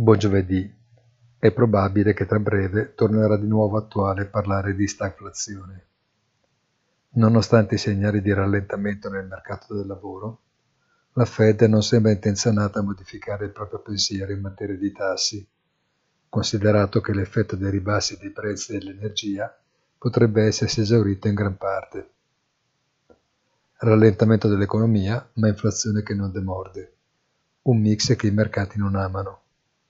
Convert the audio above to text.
Buon giovedì. È probabile che tra breve tornerà di nuovo attuale parlare di stagflazione. Nonostante i segnali di rallentamento nel mercato del lavoro, la Fed non sembra intenzionata a modificare il proprio pensiero in materia di tassi, considerato che l'effetto dei ribassi dei prezzi dell'energia potrebbe essersi esaurito in gran parte. Rallentamento dell'economia, ma inflazione che non demorde. Un mix che i mercati non amano.